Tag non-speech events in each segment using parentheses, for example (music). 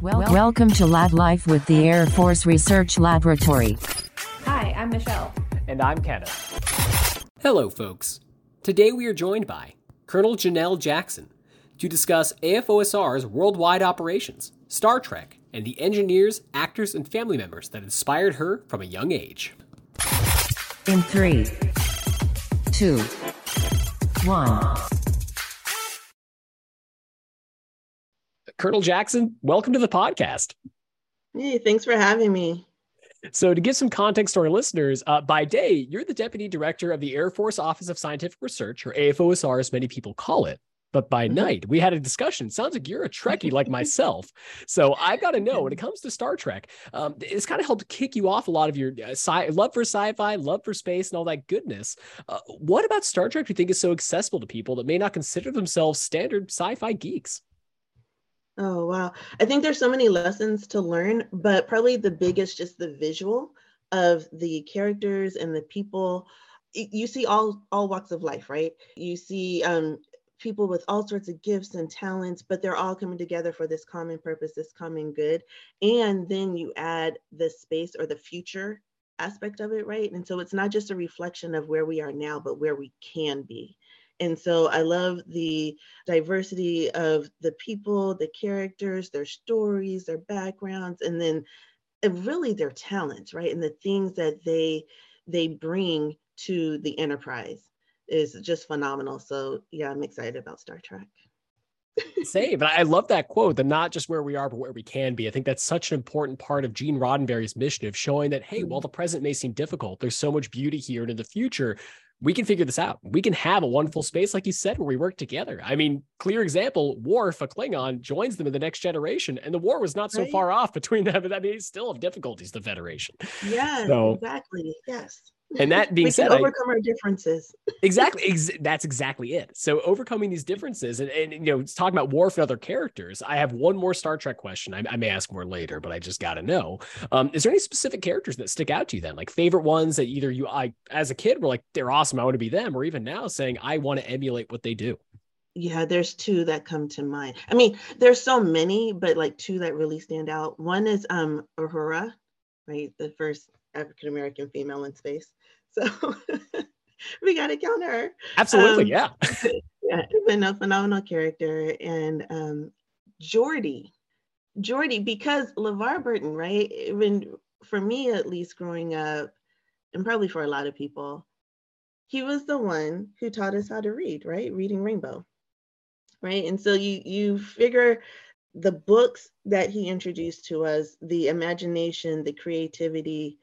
Well, welcome to Lab Life with the Air Force Research Laboratory. Hi, I'm Michelle. And I'm Kenneth. Hello, folks. Today we are joined by Colonel Janelle Jackson to discuss AFOSR's worldwide operations, Star Trek, and the engineers, actors, and family members that inspired her from a young age. In three, two, one. Colonel Jackson, welcome to the podcast. Hey, thanks for having me. So, to give some context to our listeners, uh, by day, you're the deputy director of the Air Force Office of Scientific Research, or AFOSR, as many people call it. But by mm-hmm. night, we had a discussion. Sounds like you're a Trekkie like (laughs) myself. So I've got to know when it comes to Star Trek, um, it's kind of helped kick you off a lot of your uh, sci- love for sci-fi, love for space, and all that goodness. Uh, what about Star Trek do you think is so accessible to people that may not consider themselves standard sci-fi geeks? Oh, wow. I think there's so many lessons to learn, but probably the biggest, just the visual of the characters and the people. You see all all walks of life, right? You see um, people with all sorts of gifts and talents, but they're all coming together for this common purpose, this common good. And then you add the space or the future aspect of it, right? And so it's not just a reflection of where we are now, but where we can be. And so I love the diversity of the people, the characters, their stories, their backgrounds, and then really their talents, right? And the things that they they bring to the enterprise is just phenomenal. So yeah, I'm excited about Star Trek. (laughs) Say, but I love that quote, the not just where we are, but where we can be. I think that's such an important part of Gene Roddenberry's mission of showing that, hey, while mm-hmm. the present may seem difficult, there's so much beauty here. And in the future, we can figure this out. We can have a wonderful space, like you said, where we work together. I mean, clear example, Worf, a Klingon, joins them in the next generation, and the war was not so right. far off between them. But I mean, still have difficulties, the Federation. Yeah, so, exactly. Yes. And that being said, overcome I, our differences. exactly. (laughs) Ex- that's exactly it. So overcoming these differences and, and, you know, talking about Worf and other characters, I have one more Star Trek question. I, I may ask more later, but I just got to know. Um, is there any specific characters that stick out to you then? Like favorite ones that either you, I, as a kid were like, they're awesome. I want to be them. Or even now saying, I want to emulate what they do. Yeah, there's two that come to mind. I mean, there's so many, but like two that really stand out. One is um Uhura, right? The first African American female in space. So (laughs) we got to count her. Absolutely, um, yeah. (laughs) yeah, been a phenomenal character. And um, Jordy, Geordi, because LeVar Burton, right? Even for me, at least growing up, and probably for a lot of people, he was the one who taught us how to read, right? Reading Rainbow, right? And so you you figure the books that he introduced to us, the imagination, the creativity,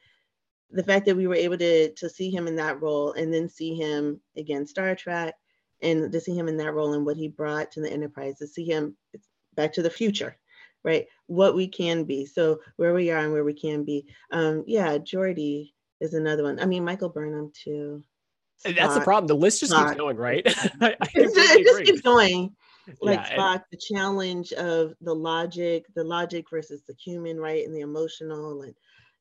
the fact that we were able to to see him in that role and then see him again Star Trek and to see him in that role and what he brought to the enterprise to see him back to the future right? What we can be. So where we are and where we can be. Um yeah Geordi is another one. I mean Michael Burnham too. Spock, that's the problem. The list just Spock. keeps going right? (laughs) I, I (laughs) it just keeps going. Like yeah, Spock, and- the challenge of the logic, the logic versus the human, right, and the emotional, and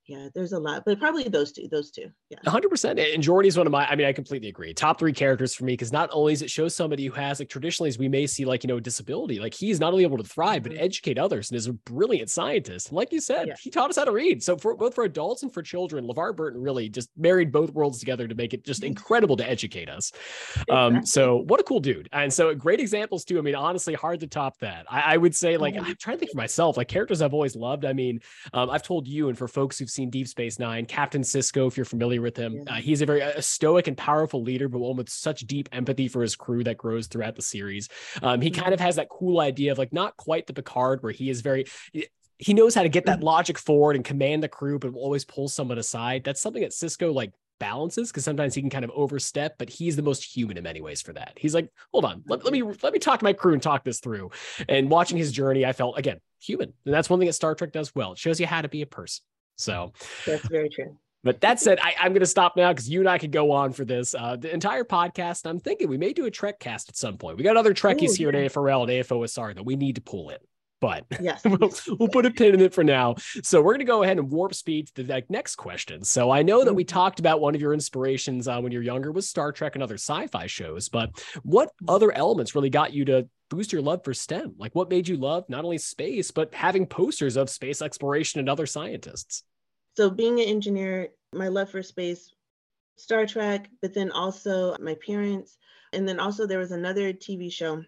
yeah, there's a lot, but probably those two, those two. Yeah. 100%. And Geordi's one of my, I mean, I completely agree. Top three characters for me, because not only does it show somebody who has, like, traditionally, as we may see, like, you know, disability, like, he's not only able to thrive, mm-hmm. but educate others and is a brilliant scientist. And like you said, yeah. he taught us how to read. So, for both for adults and for children, LeVar Burton really just married both worlds together to make it just mm-hmm. incredible to educate us. Um, so, what a cool dude. And so, great examples, too. I mean, honestly, hard to top that. I, I would say, like, mm-hmm. I'm trying to think for myself, like, characters I've always loved. I mean, um, I've told you, and for folks who've seen Deep Space Nine, Captain Sisko, if you're familiar with him. Yeah. Uh, he's a very a stoic and powerful leader, but one with such deep empathy for his crew that grows throughout the series. Um, he mm-hmm. kind of has that cool idea of like not quite the Picard, where he is very he knows how to get that mm-hmm. logic forward and command the crew, but will always pull someone aside. That's something that Sisko like balances because sometimes he can kind of overstep, but he's the most human in many ways for that. He's like, hold on, let, let me let me talk to my crew and talk this through. And watching his journey, I felt again human, and that's one thing that Star Trek does well. It shows you how to be a person. So that's very true. But that said, I, am going to stop now because you and I could go on for this uh, the entire podcast. I'm thinking we may do a Trek cast at some point. We got other Trekkies Ooh, here yeah. at AFRL and AFOSR that we need to pull in. But (laughs) yes, we'll, we'll, put a pin in it for now. So we're going to go ahead and warp speed to the like, next question. So I know that we mm-hmm. talked about one of your inspirations uh, when you're younger was Star Trek and other sci-fi shows, but what other elements really got you to boost your love for STEM? Like, what made you love not only space, but having posters of space exploration and other scientists? So, being an engineer, my love for space, Star Trek, but then also my parents. And then also, there was another TV show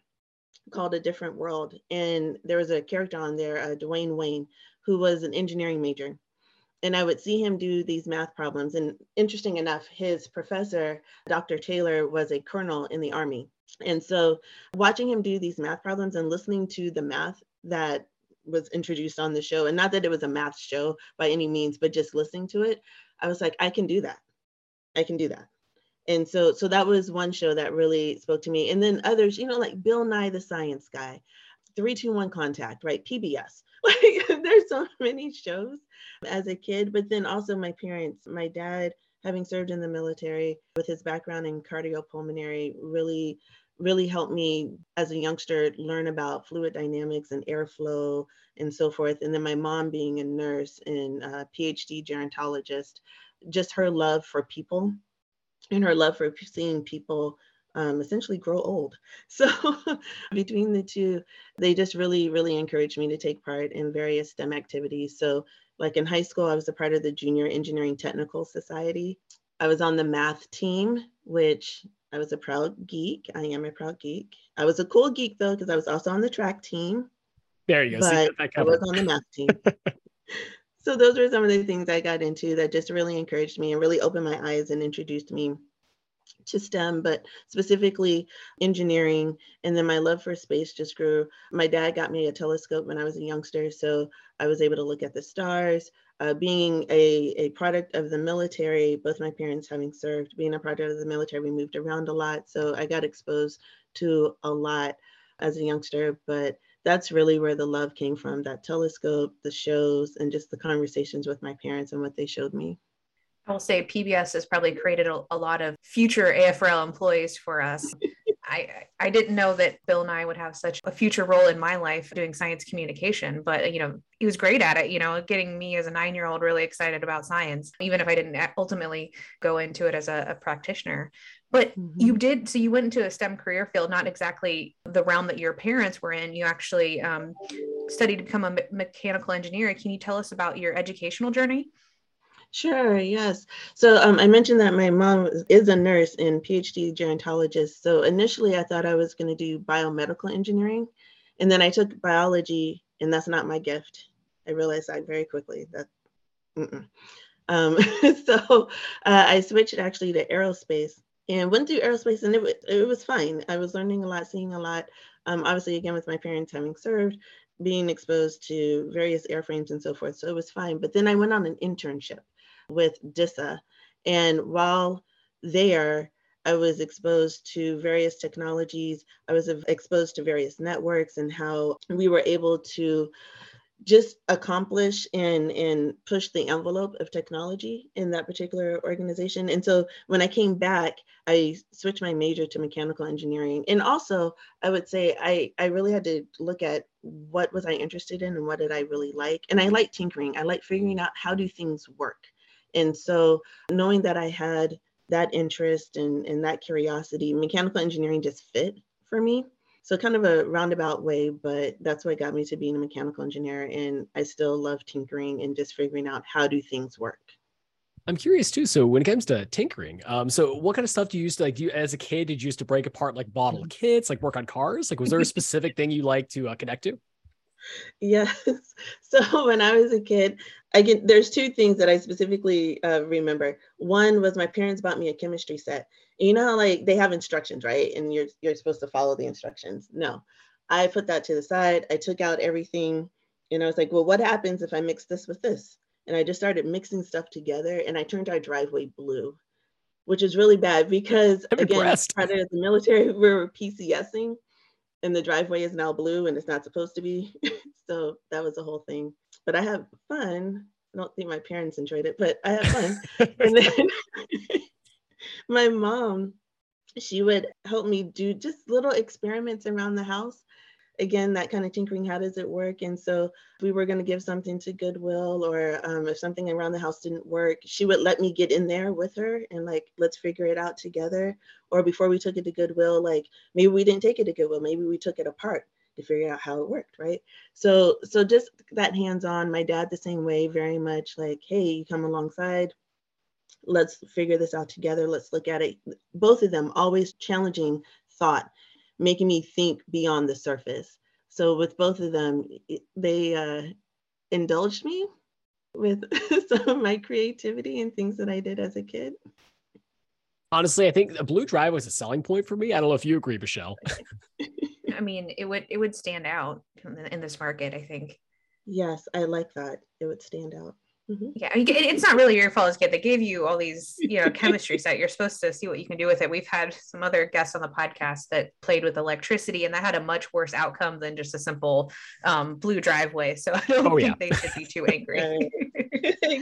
called A Different World. And there was a character on there, uh, Dwayne Wayne, who was an engineering major. And I would see him do these math problems. And interesting enough, his professor, Dr. Taylor, was a colonel in the Army. And so watching him do these math problems and listening to the math that was introduced on the show, and not that it was a math show by any means, but just listening to it, I was like, I can do that. I can do that and so so that was one show that really spoke to me and then others you know like bill nye the science guy 321 contact right? Pbs (laughs) like there's so many shows as a kid but then also my parents my dad having served in the military with his background in cardiopulmonary really really helped me as a youngster learn about fluid dynamics and airflow and so forth. And then my mom being a nurse and a phd gerontologist just her love for people and her love for seeing people um, essentially grow old. (laughs) So between the two, they just really, really encouraged me to take part in various STEM activities. So like in high school, I was a part of the Junior Engineering Technical Society. I was on the math team, which I was a proud geek. I am a proud geek. I was a cool geek though, because I was also on the track team. There you go. But I was on the math (laughs) team. so those were some of the things I got into that just really encouraged me and really opened my eyes and introduced me to STEM, but specifically engineering. And then my love for space just grew. My dad got me a telescope when I was a youngster, so I was able to look at the stars. Uh, being a, a product of the military, both my parents having served, being a product of the military, we moved around a lot. So I got exposed to a lot as a youngster, but that's really where the love came from that telescope, the shows, and just the conversations with my parents and what they showed me. I will say PBS has probably created a, a lot of future AFRL employees for us. (laughs) I, I didn't know that Bill Nye would have such a future role in my life doing science communication, but you know, he was great at it, you know, getting me as a nine year old really excited about science, even if I didn't ultimately go into it as a, a practitioner. But mm-hmm. you did, so you went into a STEM career field, not exactly the realm that your parents were in. You actually um, studied to become a mechanical engineer. Can you tell us about your educational journey? Sure, yes. So um, I mentioned that my mom is a nurse and PhD gerontologist. So initially I thought I was going to do biomedical engineering. And then I took biology, and that's not my gift. I realized that very quickly. That, um, (laughs) so uh, I switched actually to aerospace and went through aerospace and it, it was fine. I was learning a lot, seeing a lot. Um, obviously, again, with my parents having served, being exposed to various airframes and so forth. So it was fine. But then I went on an internship with DISA. And while there, I was exposed to various technologies. I was exposed to various networks and how we were able to just accomplish and and push the envelope of technology in that particular organization. And so when i came back i switched my major to mechanical engineering. And also i would say i i really had to look at what was i interested in and what did i really like. And i like tinkering. I like figuring out how do things work and so knowing that i had that interest and, and that curiosity mechanical engineering just fit for me so kind of a roundabout way, but that's what got me to being a mechanical engineer. And I still love tinkering and just figuring out how do things work. I'm curious too. So when it comes to tinkering, um, so what kind of stuff do you use to like? Do you, as a kid, did you used to break apart like bottle mm-hmm. kits, like work on cars? Like, was there a (laughs) specific thing you like to uh, connect to? (laughs) Yes. (laughs) So when I was a kid, I get there's two things that I specifically uh, remember. One was my parents bought me a chemistry set. And you know how like they have instructions, right? And you're you're supposed to follow the instructions. No, I put that to the side. I took out everything, and I was like, well, what happens if I mix this with this? And I just started mixing stuff together, and I turned our driveway blue, which is really bad because I'm again, part of the military, we (laughs) were PCSing and the driveway is now blue and it's not supposed to be. (laughs) so that was the whole thing. But I have fun. I don't think my parents enjoyed it, but I have fun. (laughs) and then (laughs) my mom, she would help me do just little experiments around the house. Again that kind of tinkering how does it work? And so if we were going to give something to goodwill or um, if something around the house didn't work she would let me get in there with her and like let's figure it out together. Or before we took it to goodwill like maybe we didn't take it to goodwill maybe we took it apart to figure out how it worked right? So so just that hands on my dad the same way very much like hey you come alongside. Let's figure this out together. Let's look at it. Both of them always challenging thought making me think beyond the surface. So with both of them, they uh, indulged me with (laughs) some of my creativity and things that I did as a kid. Honestly, I think a blue drive was a selling point for me. I don't know if you agree, Michelle. (laughs) I mean, it would it would stand out in this market. I think. Yes, I like that. It would stand out. Mm-hmm. Yeah, it's not really your fault as kid. They gave you all these, you know, chemistry set. You're supposed to see what you can do with it. We've had some other guests on the podcast that played with electricity, and that had a much worse outcome than just a simple um, blue driveway. So I don't oh, think yeah. they should be too angry. (laughs)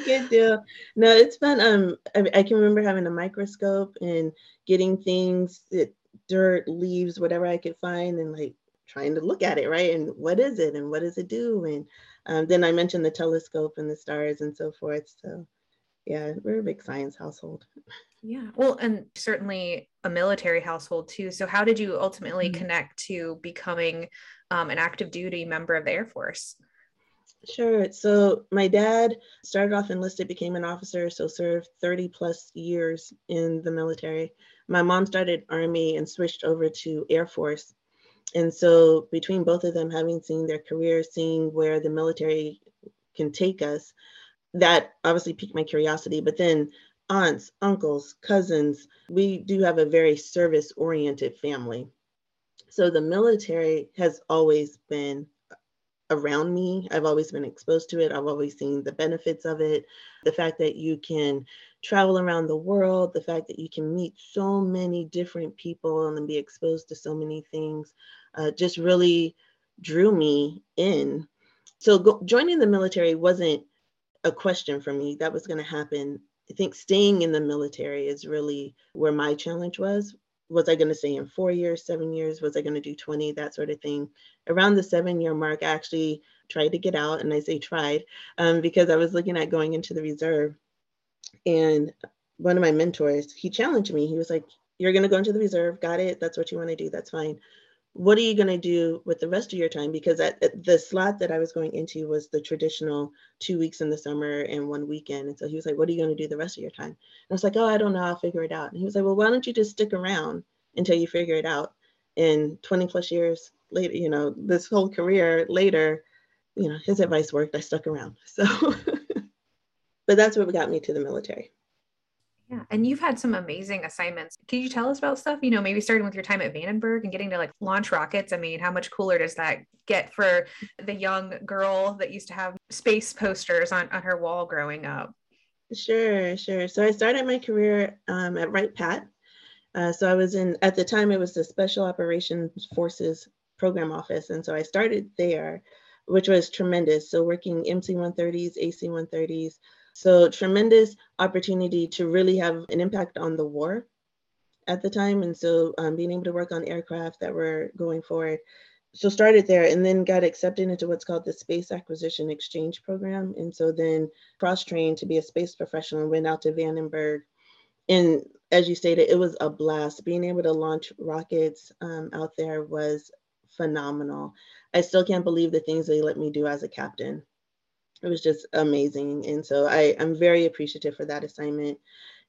Good (laughs) deal. No, it's fun. Um, I, I, can remember having a microscope and getting things, that, dirt, leaves, whatever I could find, and like trying to look at it, right? And what is it, and what does it do, and um, then I mentioned the telescope and the stars and so forth. So, yeah, we're a big science household. Yeah, well, and certainly a military household too. So, how did you ultimately mm-hmm. connect to becoming um, an active duty member of the Air Force? Sure. So, my dad started off enlisted, became an officer, so served 30 plus years in the military. My mom started Army and switched over to Air Force and so between both of them having seen their careers seeing where the military can take us that obviously piqued my curiosity. But then aunts uncles cousins we do have a very service oriented family. So the military has always been around me. I've always been exposed to it. I've always seen the benefits of it. The fact that you can travel around the world the fact that you can meet so many different people and be exposed to so many things uh, just really drew me in. So go, joining the military wasn't a question for me. That was going to happen. I think staying in the military is really where my challenge was. Was I going to stay in four years, seven years? Was I going to do 20? That sort of thing. Around the seven year mark, I actually tried to get out. And I say tried um, because I was looking at going into the reserve. And one of my mentors, he challenged me. He was like, You're going to go into the reserve. Got it. That's what you want to do. That's fine what are you going to do with the rest of your time? Because at, at, the slot that I was going into was the traditional two weeks in the summer and one weekend. And so he was like, What are you going to do the rest of your time? And I was like, Oh, I don't know. I'll figure it out. And he was like, Well, why don't you just stick around until you figure it out? And 20 plus years later, you know, this whole career later, you know, his advice worked. I stuck around. So, (laughs) but that's what got me to the military. Yeah. And you've had some amazing assignments. Can you tell us about stuff? You know, maybe starting with your time at Vandenberg and getting to like launch rockets. I mean, how much cooler does that get for the young girl that used to have space posters on, on her wall growing up? Sure, sure. So I started my career um, at Wright Pat. Uh, so I was in, at the time, it was the Special Operations Forces Program Office. And so I started there, which was tremendous. So working MC 130s, AC 130s, so tremendous opportunity to really have an impact on the war at the time. And so um, being able to work on aircraft that were going forward. So started there and then got accepted into what's called the Space Acquisition Exchange Program. And so then cross-trained to be a space professional and went out to Vandenberg. And as you stated, it was a blast. Being able to launch rockets um, out there was phenomenal. I still can't believe the things they let me do as a captain it was just amazing. And so I, I'm very appreciative for that assignment.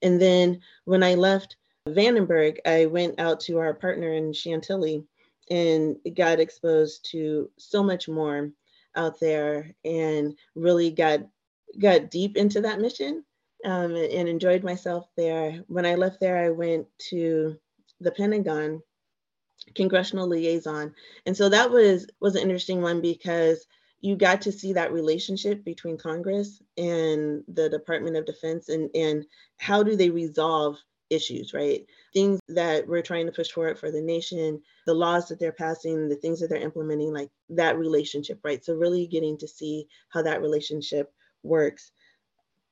And then when I left Vandenberg, I went out to our partner in Chantilly and got exposed to so much more out there and really got got deep into that mission um, and enjoyed myself there. When I left there, I went to the Pentagon congressional liaison. And so that was was an interesting one because you got to see that relationship between Congress and the Department of Defense and, and how do they resolve issues, right? Things that we're trying to push forward for the nation, the laws that they're passing, the things that they're implementing, like that relationship, right? So, really getting to see how that relationship works.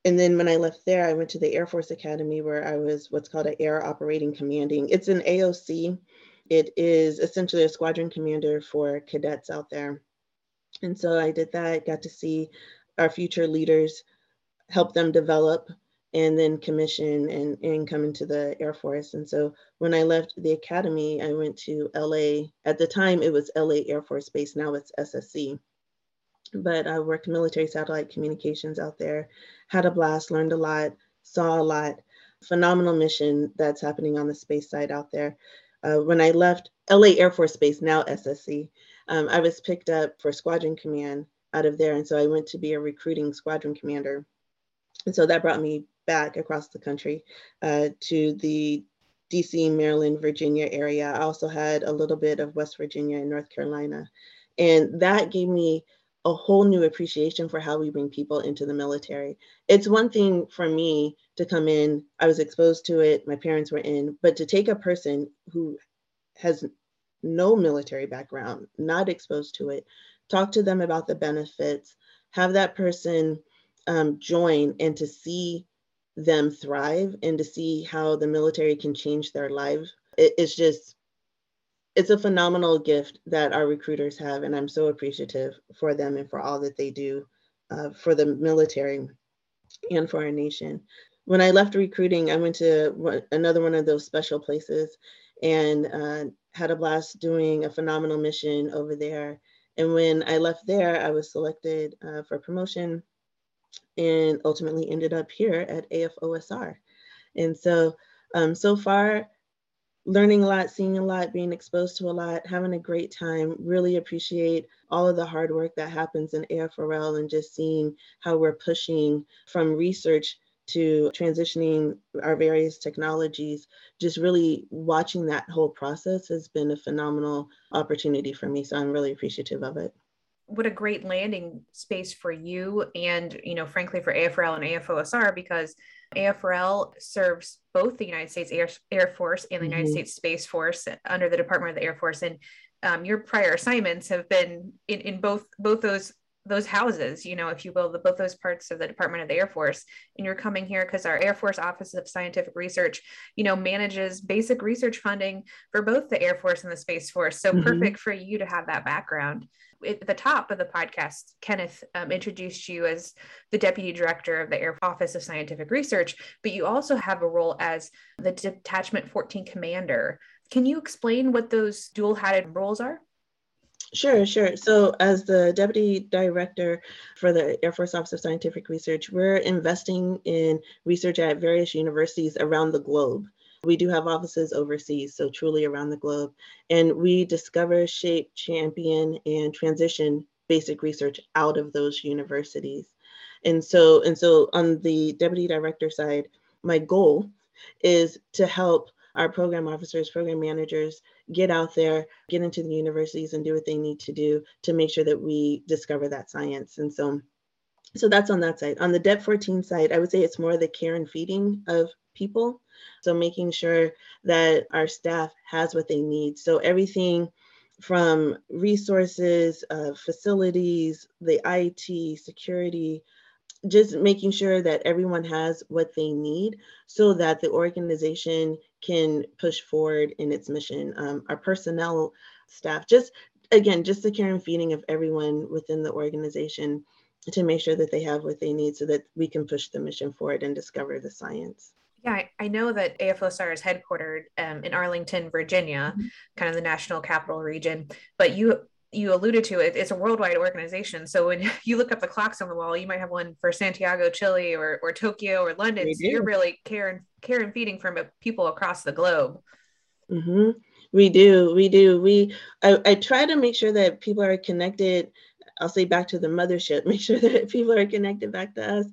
And then when I left there, I went to the Air Force Academy where I was what's called an Air Officer Commanding. It's an AOC It is essentially a squadron commander for cadets out there. And so I did that, got to see our future leaders, help them develop and then commission and, and come into the Air Force. And so when I left the academy, I went to LA. At the time, it was LA Air Force Base, now it's SSC. But I worked military satellite communications out there, had a blast, learned a lot, saw a lot. Phenomenal mission that's happening on the space side out there. Uh, when I left LA Air Force Base, now SSC, um, I was picked up for Squadron Command out of there. And so I went to be a recruiting squadron commander. And so that brought me back across the country uh, to the DC, Maryland, Virginia area. I also had a little bit of West Virginia and North Carolina. And that gave me a whole new appreciation for how we bring people into the military. It's one thing for me to come in, I was exposed to it, my parents were in, but to take a person who has no military background, not exposed to it, talk to them about the benefits, have that person um, join and to see them thrive and to see how the military can change their lives. It, it's just, it's a phenomenal gift that our recruiters have. And I'm so appreciative for them and for all that they do uh, for the military and for our nation. When I left recruiting, I went to another one of those special places and uh, had a blast doing a phenomenal mission over there. And when I left there, I was selected uh, for promotion and ultimately ended up here at AFOSR. And so, um, so far, learning a lot, seeing a lot, being exposed to a lot, having a great time. Really appreciate all of the hard work that happens in AFRL and just seeing how we're pushing from research to transitioning our various technologies. Just really watching that whole process has been a phenomenal opportunity for me. So I'm really appreciative of it what a great landing space for you and you know frankly for afrl and afosr because afrl serves both the united states air, air force and the mm-hmm. united states space force under the department of the air force and um, your prior assignments have been in, in both both those those houses, you know, if you will, the, both those parts of the Department of the Air Force. And you're coming here because our Air Force Office of Scientific Research, you know, manages basic research funding for both the Air Force and the Space Force. So mm-hmm. perfect for you to have that background. At the top of the podcast, Kenneth um, introduced you as the Deputy Director of the Air Office of Scientific Research, but you also have a role as the Detachment 14 Commander. Can you explain what those dual hatted roles are? Sure, sure. So, as the deputy director for the Air Force Office of Scientific Research, we're investing in research at various universities around the globe. We do have offices overseas, so truly around the globe. And we discover, shape, champion, and transition basic research out of those universities. And so, and so on the deputy director side, my goal is to help our program officers, program managers get out there, get into the universities and do what they need to do to make sure that we discover that science. And so, so that's on that side. On the DET 14 side, I would say it's more the care and feeding of people. So making sure that our staff has what they need. So everything from resources, uh, facilities, the IT, security, just making sure that everyone has what they need so that the organization can push forward in its mission. Um, our personnel staff, just again, just the care and feeding of everyone within the organization to make sure that they have what they need so that we can push the mission forward and discover the science. Yeah, I, know that AFOSR is headquartered um, in Arlington, Virginia, mm-hmm. kind of the national capital region. But you you alluded to it, it's a worldwide organization. So when (laughs) you look up the clocks on the wall, you might have one for Santiago, Chile, or, or Tokyo or London. So you're really care and care and feeding from people across the globe. Mm-hmm. We do, we do. We I, I try to make sure that people are connected. I'll say back to the mothership, (laughs) make sure that people are connected back to us.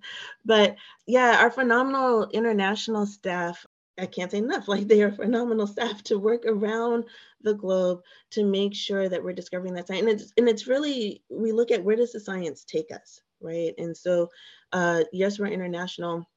But yeah, our phenomenal international staff I can't say enough. (laughs) Like they are phenomenal staff to work around the globe to make sure that we're discovering that science. And it's, and it's really, we look at where does the science take us, right? And so, uh, yes, we're international.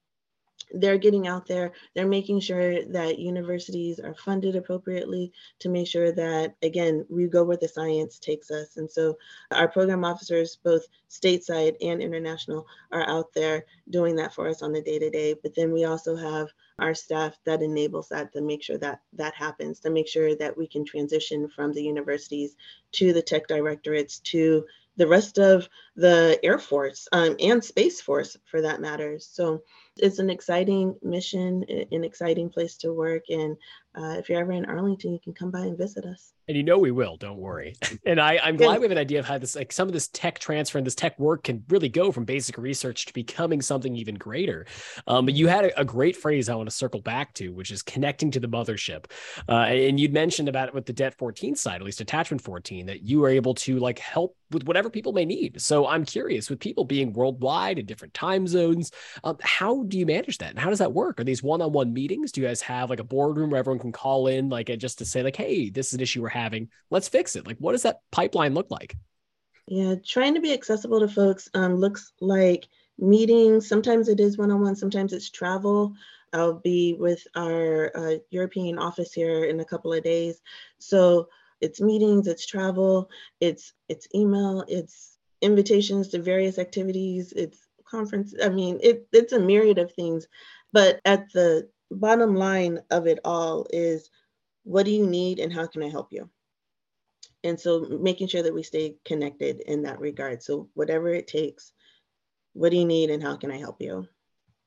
They're getting out there. They're making sure that universities are funded appropriately to make sure that again we go where the science takes us. And so our program officers both stateside and international are out there doing that for us on the day to day but then we also have our staff that enables that to make sure that that happens to make sure that we can transition from the universities to the tech directorates to the rest of the Air Force um, and Space Force for that matter. So it's an exciting mission, an exciting place to work. And uh, if you're ever in Arlington, you can come by and visit us. And you know we will, don't worry. (laughs) And I, I'm glad we have an idea of how this, like some of this tech transfer and this tech work can really go from basic research to becoming something even greater. Um, but you had a, a, great phrase I want to circle back to, which is connecting to the mothership. Uh, and you'd mentioned about it with the DET 14 side, at least attachment 14, that you were able to like help with whatever people may need. So I'm curious, with people being worldwide in different time zones, um, how do you manage that? And how does that work? Are these one-on-one meetings? Do you guys have like a boardroom where everyone can call in, like just to say, like, hey, this is an issue we're having. Let's fix it. Like, what does that pipeline look like? Yeah, trying to be accessible to folks um, looks like meetings. Sometimes it is one on one, sometimes it's travel. I'll be with our uh, European office here in a couple of days. So it's meetings, it's travel, it's it's email, it's invitations to various activities, it's conference. I mean, it, it's a myriad of things. But at the bottom line of it all is what do you need and how can I help you? And so making sure that we stay connected in that regard. So whatever it takes, what do you need and how can I help you?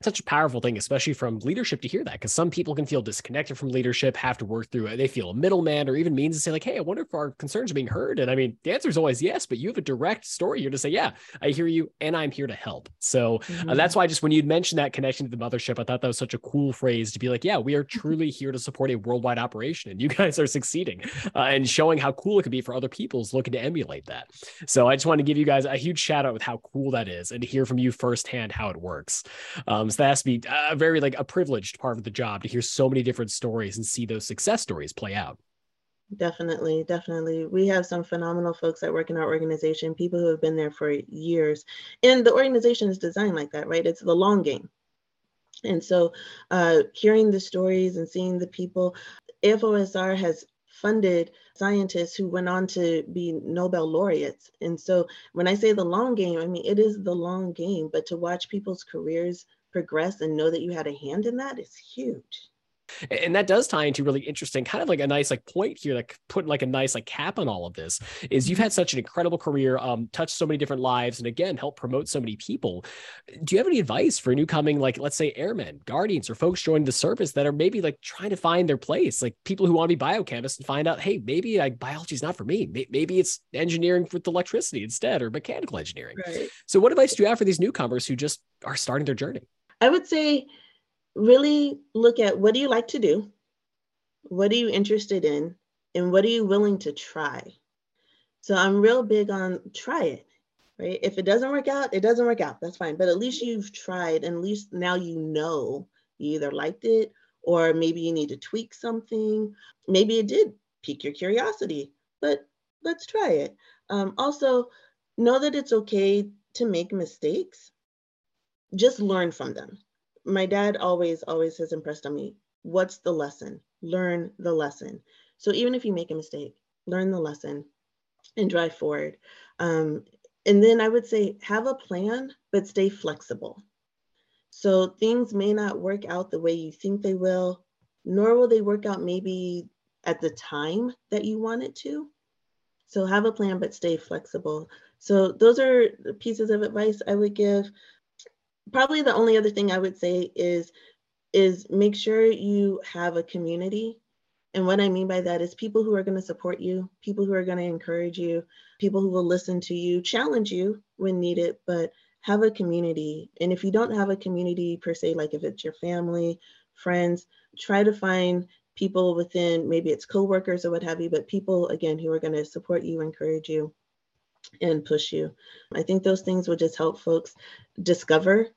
Such a powerful thing, especially from leadership to hear that, because some people can feel disconnected from leadership, have to work through it. They feel a middleman or even means to say, like, hey, I wonder if our concerns are being heard. And I mean, the answer is always yes, but you have a direct story here to say, yeah, I hear you and I'm here to help. So uh, mm-hmm. uh, that's why just when you'd mentioned that connection to the mothership, I thought that was such a cool phrase to be like, yeah, we are (laughs) truly here to support a worldwide operation and you (laughs) guys are succeeding uh, and showing how cool it could be for other people's looking to emulate that. So I just want to give you guys a huge shout out with how cool that is and to hear from you firsthand how it works. Um, so that has to be uh, a very like a privileged part of the job to hear so many different stories and see those success stories play out. Definitely, definitely. We have some phenomenal folks that work in our organization, people who have been there for years. And the organization is designed like that, right? It's the long game. And so uh, hearing the stories and seeing the people, AFOSR has funded scientists who went on to be Nobel laureates. And so when I say the long game, I mean, it is the long game, but to watch people's careers progress and know that you had a hand in that is huge. And that does tie into really interesting kind of like a nice like point here like putting like a nice like cap on all of this is you've had such an incredible career um touched so many different lives and again help promote so many people. Do you have any advice for new coming like let's say airmen guardians or folks joining the service that are maybe like trying to find their place? Like people who want to be biochemists and find out hey maybe like biology is not for me. Maybe it's engineering with electricity instead or mechanical engineering. Right. so what advice do you have for these newcomers who just are starting their journey i would say really look at what do you like to do? What are you interested in? And what are you willing to try? So I'm real big on try it, right? If it doesn't work out, it doesn't work out. That's fine. But at least you've tried, and at least now you know you either liked it or maybe you need to tweak something. Maybe it did pique your curiosity, but let's try it. Um, also, know that it's okay to make mistakes. Just learn from them my dad always, always has impressed on me what's the lesson? Learn the lesson. So even if you make a mistake, learn the lesson and drive forward. Um, and then I would say have a plan, but stay flexible. So things may not work out the way you think they will, nor will they work out maybe at the time that you want it to. So have a plan, but stay flexible. So those are the pieces of advice I would give probably the only other thing I would say is is make sure you have a community. And what I mean by that is people who are going to support you, people who are going to encourage you, people who will listen to you, challenge you when needed, but have a community. And if you don't have a community per se, like if it's your family, friends, try to find people within maybe it's coworkers or what have you, but people again who are going to support you, encourage you, and push you. I think those things will just help folks discover,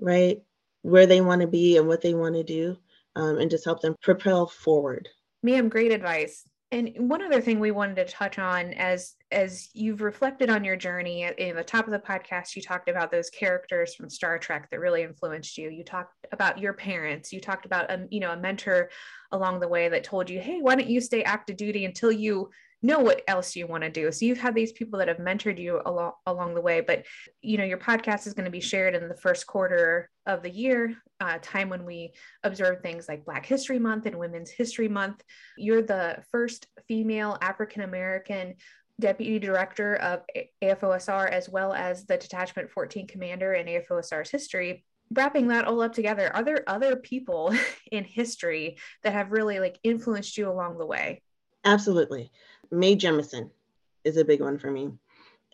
right, where they want to be and what they want to do, um, and just help them propel forward. Ma'am, great advice. And one other thing we wanted to touch on as as you've reflected on your journey in the top of the podcast, you talked about those characters from Star Trek that really influenced you. You talked about your parents. You talked about a um, you know a mentor along the way that told you, hey, why don't you stay active duty until you know what else you want to do. So you've had these people that have mentored you along along the way, but you know your podcast is going to be shared in the first quarter of the year, uh, time when we observe things like Black History Month and Women's History Month. You're the first female African American deputy director of AFOSR as well as the Detachment 14 commander in AFOSR's history wrapping that all up together are there other people (laughs) in history that have really like influenced you along the way absolutely Mae Jemison is a big one for me.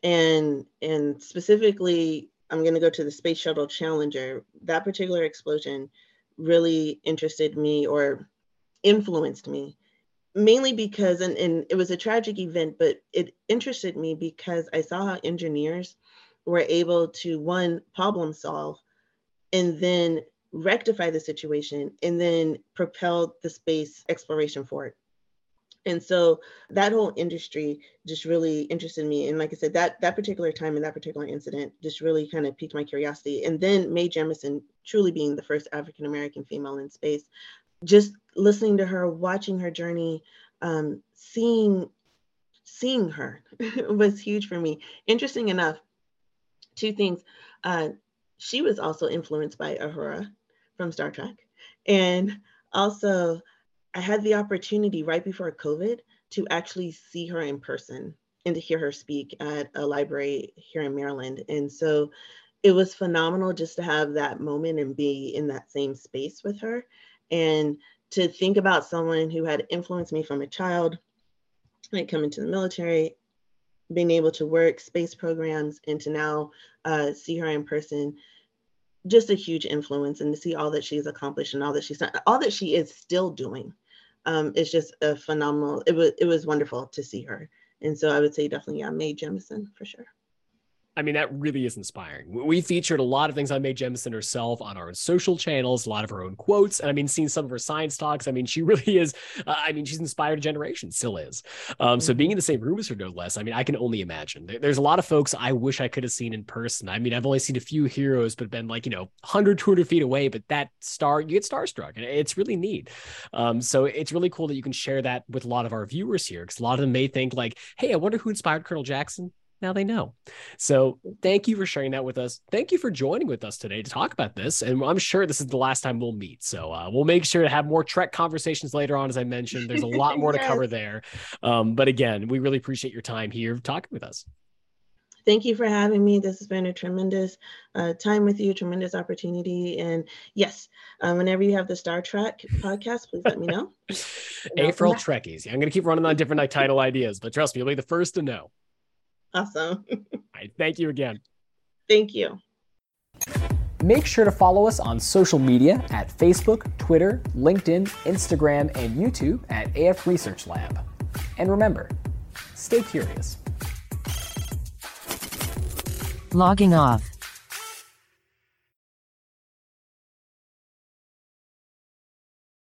And and specifically, I'm going to go to the Space Shuttle Challenger. That particular explosion really interested me or influenced me mainly because and, and it was a tragic event but it interested me because i saw how engineers were able to one problem solve and then rectify the situation and then propel the space exploration forward and so that whole industry just really interested me. And like i said that that particular time and that particular incident just really kind of piqued my curiosity. And then mae jemison truly being the first african american female in space just listening to her watching her journey um, seeing seeing her (laughs) was huge for me. Interesting enough two things uh, she was also influenced by uhura from star trek and also I had the opportunity right before COVID to actually see her in person and to hear her speak at a library here in Maryland. And so it was phenomenal just to have that moment and be in that same space with her and to think about someone who had influenced me from a child, like coming to the military, being able to work space programs, and to now uh, see her in person just a huge influence and to see all that she's accomplished and all that she's done, all that she is still doing um, it's just a phenomenal. It was it was wonderful to see her, and so I would say definitely yeah, Mae Jemison for sure. I mean, that really is inspiring. We featured a lot of things on Mae Jemison herself on our social channels, a lot of her own quotes. And I mean, seeing some of her science talks, I mean, she (laughs) really is, uh, I mean, she's inspired a generation, still is. Um, so being in the same room as her, no less, I mean, I can only imagine. There's a lot of folks I wish I could have seen in person. I mean, I've only seen a few heroes, but been like, you know, 100, 200 feet away. But that star, you get starstruck, and it's really neat. Um, so it's really cool that you can share that with a lot of our viewers here, because a lot of them may think, like, hey, I wonder who inspired Colonel Jackson now they know. So thank you for sharing that with us. Thank you for joining with us today to talk about this. And I'm sure this is the last time we'll meet. So uh, we'll make sure to have more Trek conversations later on. As I mentioned, there's a (laughs) lot more yes. to cover there. Um, but again, we really appreciate your time here talking with us. Thank you for having me. This has been a tremendous uh, time with you, tremendous opportunity. And yes, um, whenever you have the Star Trek podcast, please let me know. (laughs) April Trekkies. I'm going to keep running on different (laughs) title ideas, but trust me, you'll be the first to know. Awesome. right, thank you again. Thank you. Make sure to follow us on social media at Facebook, Twitter, LinkedIn, Instagram, and YouTube at AF Research Lab. And remember, stay curious. Logging off.